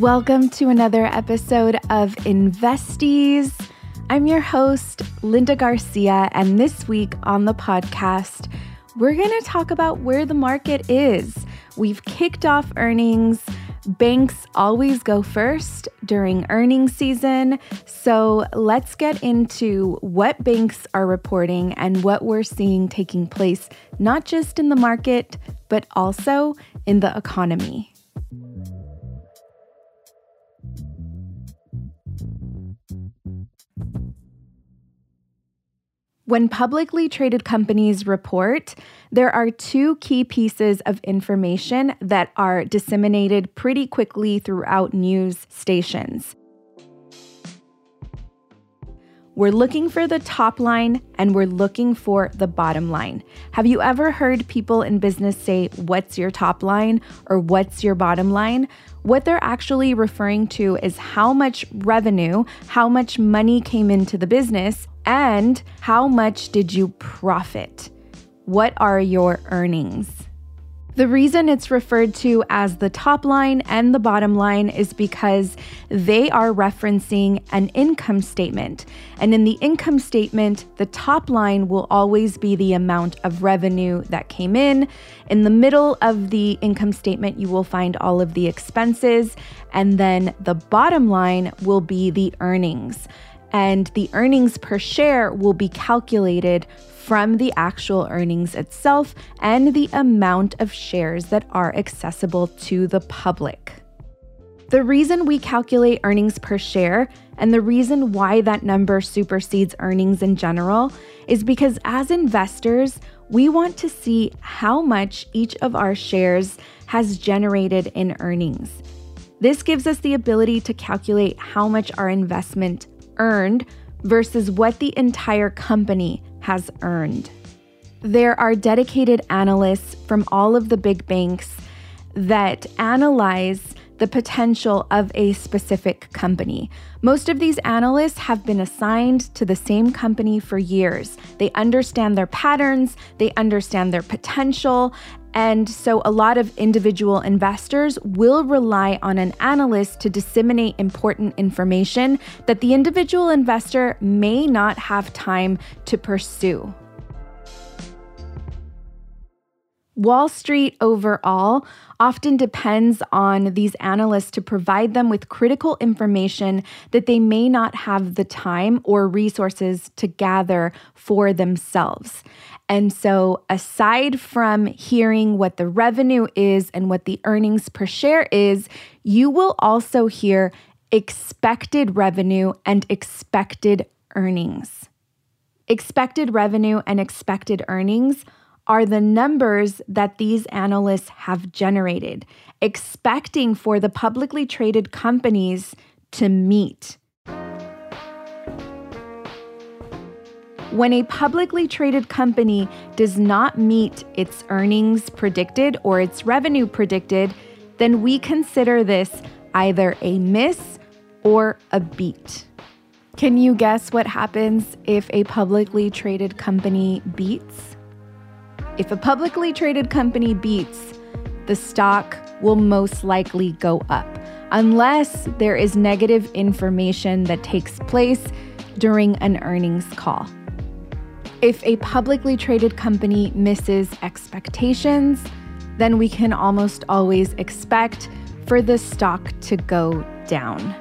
Welcome to another episode of Investees. I'm your host, Linda Garcia, and this week on the podcast, we're going to talk about where the market is. We've kicked off earnings. Banks always go first during earnings season. So let's get into what banks are reporting and what we're seeing taking place, not just in the market, but also in the economy. When publicly traded companies report, there are two key pieces of information that are disseminated pretty quickly throughout news stations. We're looking for the top line and we're looking for the bottom line. Have you ever heard people in business say, What's your top line or what's your bottom line? What they're actually referring to is how much revenue, how much money came into the business, and how much did you profit? What are your earnings? The reason it's referred to as the top line and the bottom line is because they are referencing an income statement. And in the income statement, the top line will always be the amount of revenue that came in. In the middle of the income statement, you will find all of the expenses. And then the bottom line will be the earnings and the earnings per share will be calculated from the actual earnings itself and the amount of shares that are accessible to the public. The reason we calculate earnings per share and the reason why that number supersedes earnings in general is because as investors, we want to see how much each of our shares has generated in earnings. This gives us the ability to calculate how much our investment earned versus what the entire company has earned. There are dedicated analysts from all of the big banks that analyze the potential of a specific company. Most of these analysts have been assigned to the same company for years. They understand their patterns, they understand their potential, and so a lot of individual investors will rely on an analyst to disseminate important information that the individual investor may not have time to pursue. Wall Street overall often depends on these analysts to provide them with critical information that they may not have the time or resources to gather for themselves. And so, aside from hearing what the revenue is and what the earnings per share is, you will also hear expected revenue and expected earnings. Expected revenue and expected earnings are the numbers that these analysts have generated, expecting for the publicly traded companies to meet. When a publicly traded company does not meet its earnings predicted or its revenue predicted, then we consider this either a miss or a beat. Can you guess what happens if a publicly traded company beats? If a publicly traded company beats, the stock will most likely go up, unless there is negative information that takes place during an earnings call. If a publicly traded company misses expectations, then we can almost always expect for the stock to go down.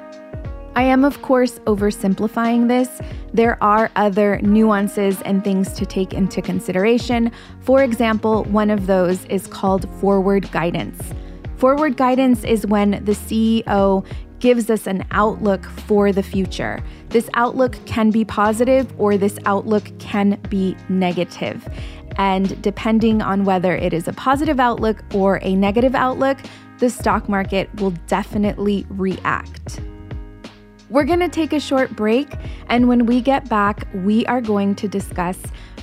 I am, of course, oversimplifying this. There are other nuances and things to take into consideration. For example, one of those is called forward guidance. Forward guidance is when the CEO gives us an outlook for the future. This outlook can be positive or this outlook can be negative. And depending on whether it is a positive outlook or a negative outlook, the stock market will definitely react. We're going to take a short break, and when we get back, we are going to discuss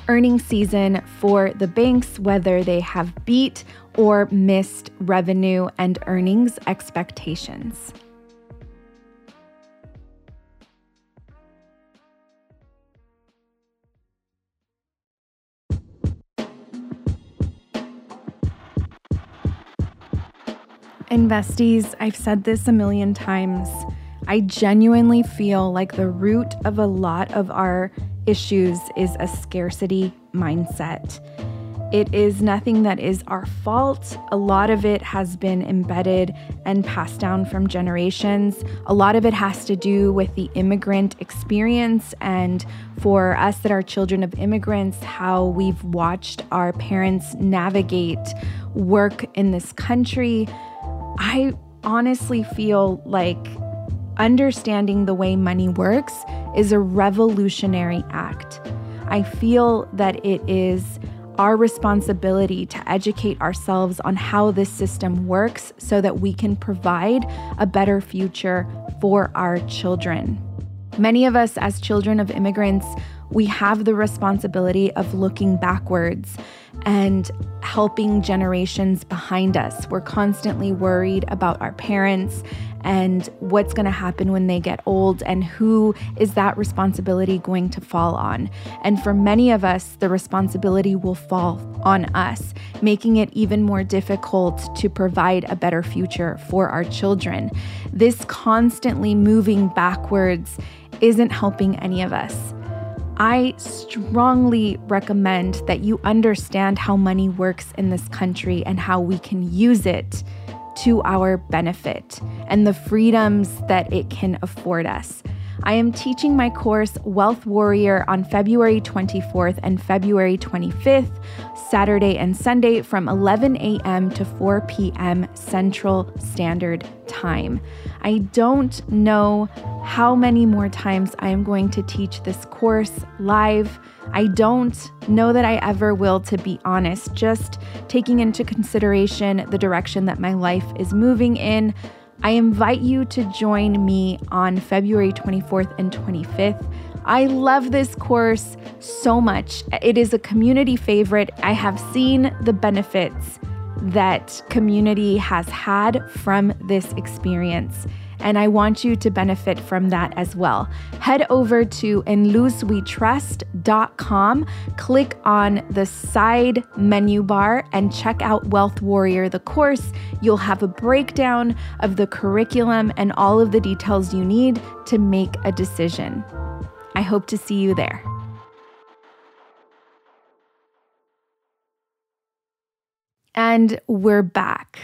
earnings season for the banks, whether they have beat or missed revenue and earnings expectations. Investees, I've said this a million times. I genuinely feel like the root of a lot of our issues is a scarcity mindset. It is nothing that is our fault. A lot of it has been embedded and passed down from generations. A lot of it has to do with the immigrant experience, and for us that are children of immigrants, how we've watched our parents navigate work in this country. I honestly feel like understanding the way money works is a revolutionary act. I feel that it is our responsibility to educate ourselves on how this system works so that we can provide a better future for our children. Many of us, as children of immigrants, we have the responsibility of looking backwards and helping generations behind us. We're constantly worried about our parents and what's going to happen when they get old and who is that responsibility going to fall on. And for many of us, the responsibility will fall on us, making it even more difficult to provide a better future for our children. This constantly moving backwards isn't helping any of us. I strongly recommend that you understand how money works in this country and how we can use it to our benefit and the freedoms that it can afford us. I am teaching my course Wealth Warrior on February 24th and February 25th, Saturday and Sunday from 11 a.m. to 4 p.m. Central Standard Time. I don't know how many more times I am going to teach this course live. I don't know that I ever will, to be honest, just taking into consideration the direction that my life is moving in. I invite you to join me on February 24th and 25th. I love this course so much. It is a community favorite. I have seen the benefits that community has had from this experience and I want you to benefit from that as well. Head over to inluzwetrust.com, click on the side menu bar, and check out Wealth Warrior, the course. You'll have a breakdown of the curriculum and all of the details you need to make a decision. I hope to see you there. And we're back.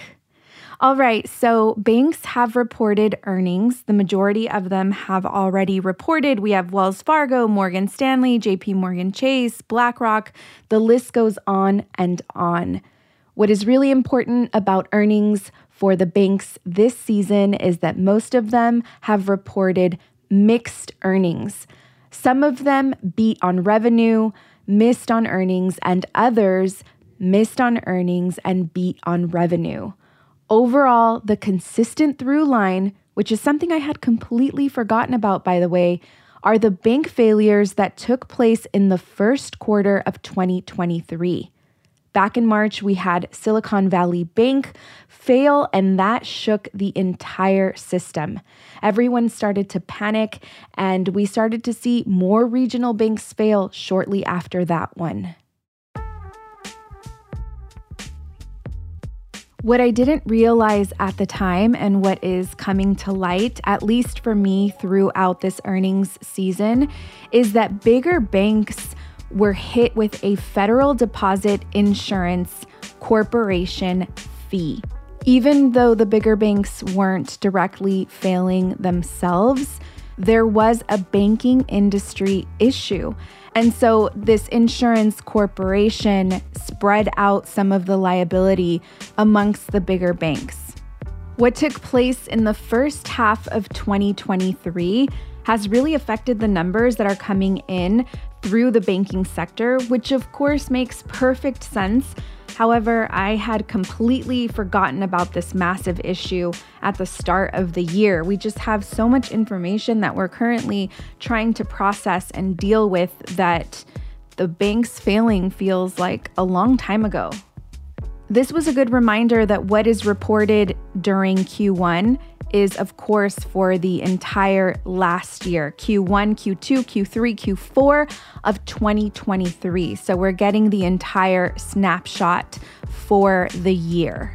All right, so banks have reported earnings. The majority of them have already reported. We have Wells Fargo, Morgan Stanley, JP Morgan Chase, BlackRock. The list goes on and on. What is really important about earnings for the banks this season is that most of them have reported mixed earnings. Some of them beat on revenue, missed on earnings, and others missed on earnings and beat on revenue. Overall, the consistent through line, which is something I had completely forgotten about, by the way, are the bank failures that took place in the first quarter of 2023. Back in March, we had Silicon Valley Bank fail, and that shook the entire system. Everyone started to panic, and we started to see more regional banks fail shortly after that one. What I didn't realize at the time, and what is coming to light, at least for me throughout this earnings season, is that bigger banks were hit with a federal deposit insurance corporation fee. Even though the bigger banks weren't directly failing themselves, there was a banking industry issue. And so this insurance corporation spread out some of the liability amongst the bigger banks. What took place in the first half of 2023 has really affected the numbers that are coming in through the banking sector, which of course makes perfect sense However, I had completely forgotten about this massive issue at the start of the year. We just have so much information that we're currently trying to process and deal with that the banks failing feels like a long time ago. This was a good reminder that what is reported during Q1 is, of course, for the entire last year Q1, Q2, Q3, Q4 of 2023. So we're getting the entire snapshot for the year.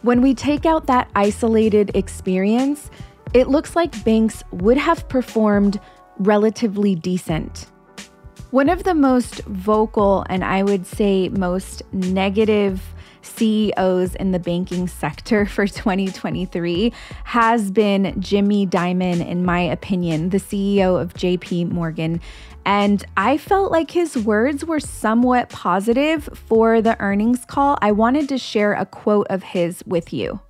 When we take out that isolated experience, it looks like banks would have performed relatively decent. One of the most vocal and I would say most negative CEOs in the banking sector for 2023 has been Jimmy Dimon, in my opinion, the CEO of JP Morgan. And I felt like his words were somewhat positive for the earnings call. I wanted to share a quote of his with you.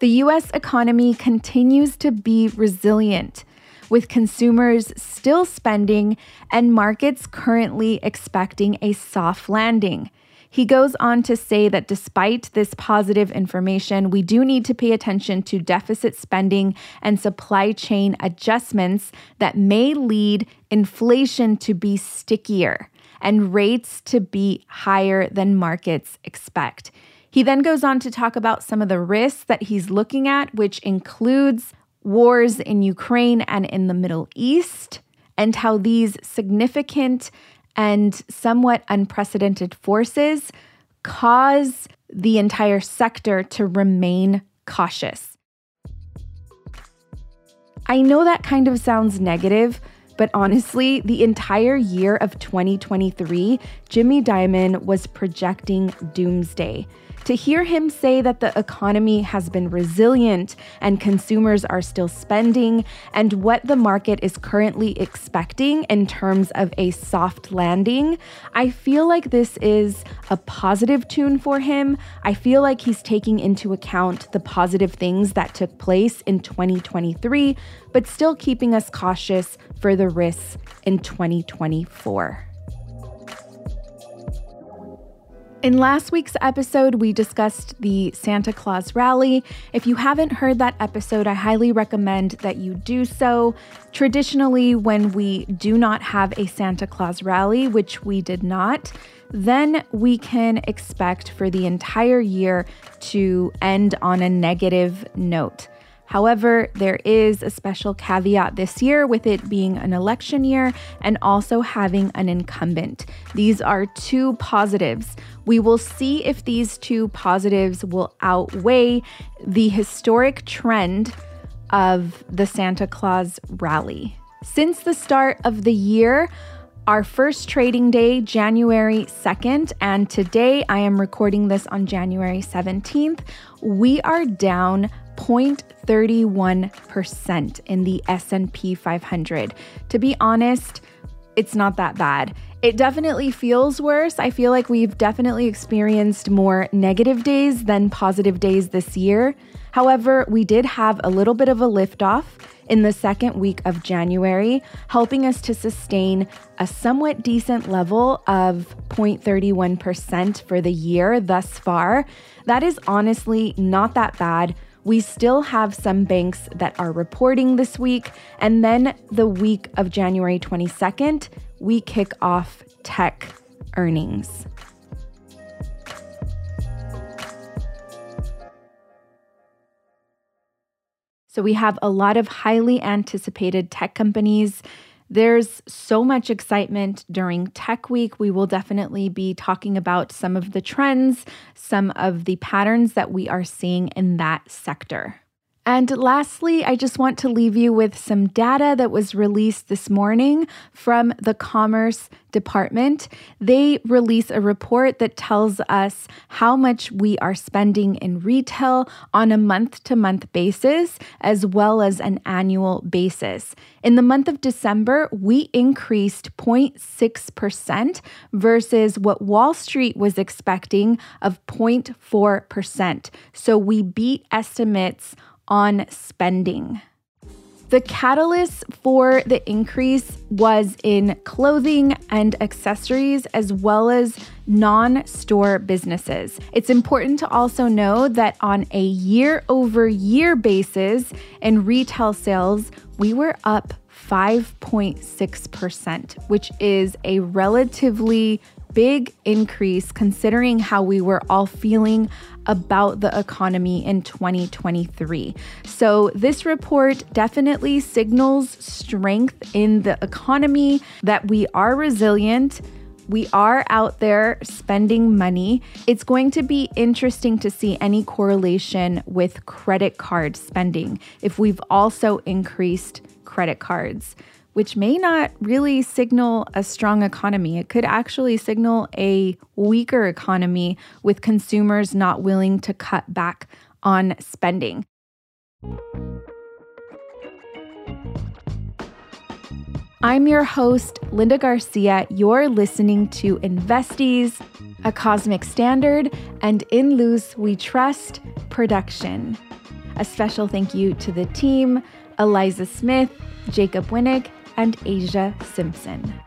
The US economy continues to be resilient with consumers still spending and markets currently expecting a soft landing. He goes on to say that despite this positive information, we do need to pay attention to deficit spending and supply chain adjustments that may lead inflation to be stickier and rates to be higher than markets expect. He then goes on to talk about some of the risks that he's looking at, which includes wars in Ukraine and in the Middle East, and how these significant and somewhat unprecedented forces cause the entire sector to remain cautious. I know that kind of sounds negative, but honestly, the entire year of 2023, Jimmy Dimon was projecting doomsday. To hear him say that the economy has been resilient and consumers are still spending, and what the market is currently expecting in terms of a soft landing, I feel like this is a positive tune for him. I feel like he's taking into account the positive things that took place in 2023, but still keeping us cautious for the risks in 2024. In last week's episode, we discussed the Santa Claus rally. If you haven't heard that episode, I highly recommend that you do so. Traditionally, when we do not have a Santa Claus rally, which we did not, then we can expect for the entire year to end on a negative note. However, there is a special caveat this year with it being an election year and also having an incumbent. These are two positives. We will see if these two positives will outweigh the historic trend of the Santa Claus rally. Since the start of the year, our first trading day, January 2nd, and today I am recording this on January 17th, we are down 0.31% in the S&P 500. To be honest, it's not that bad. It definitely feels worse. I feel like we've definitely experienced more negative days than positive days this year. However, we did have a little bit of a liftoff in the second week of January, helping us to sustain a somewhat decent level of 0.31% for the year thus far. That is honestly not that bad we still have some banks that are reporting this week. And then the week of January 22nd, we kick off tech earnings. So we have a lot of highly anticipated tech companies there's so much excitement during Tech Week. We will definitely be talking about some of the trends, some of the patterns that we are seeing in that sector. And lastly, I just want to leave you with some data that was released this morning from the Commerce Department. They release a report that tells us how much we are spending in retail on a month to month basis, as well as an annual basis. In the month of December, we increased 0.6% versus what Wall Street was expecting of 0.4%. So we beat estimates on spending. The catalyst for the increase was in clothing and accessories, as well as non store businesses. It's important to also know that on a year over year basis in retail sales, we were up 5.6%, which is a relatively big increase considering how we were all feeling about the economy in 2023. So, this report definitely signals strength in the economy, that we are resilient. we are out there spending money. It's going to be interesting to see any correlation with credit card spending if we've also increased credit cards, which may not really signal a strong economy. It could actually signal a weaker economy with consumers not willing to cut back on spending. I'm your host, Linda Garcia. You're listening to Investies, a Cosmic Standard, and In Luz We Trust production. A special thank you to the team Eliza Smith, Jacob Winnick, and Asia Simpson.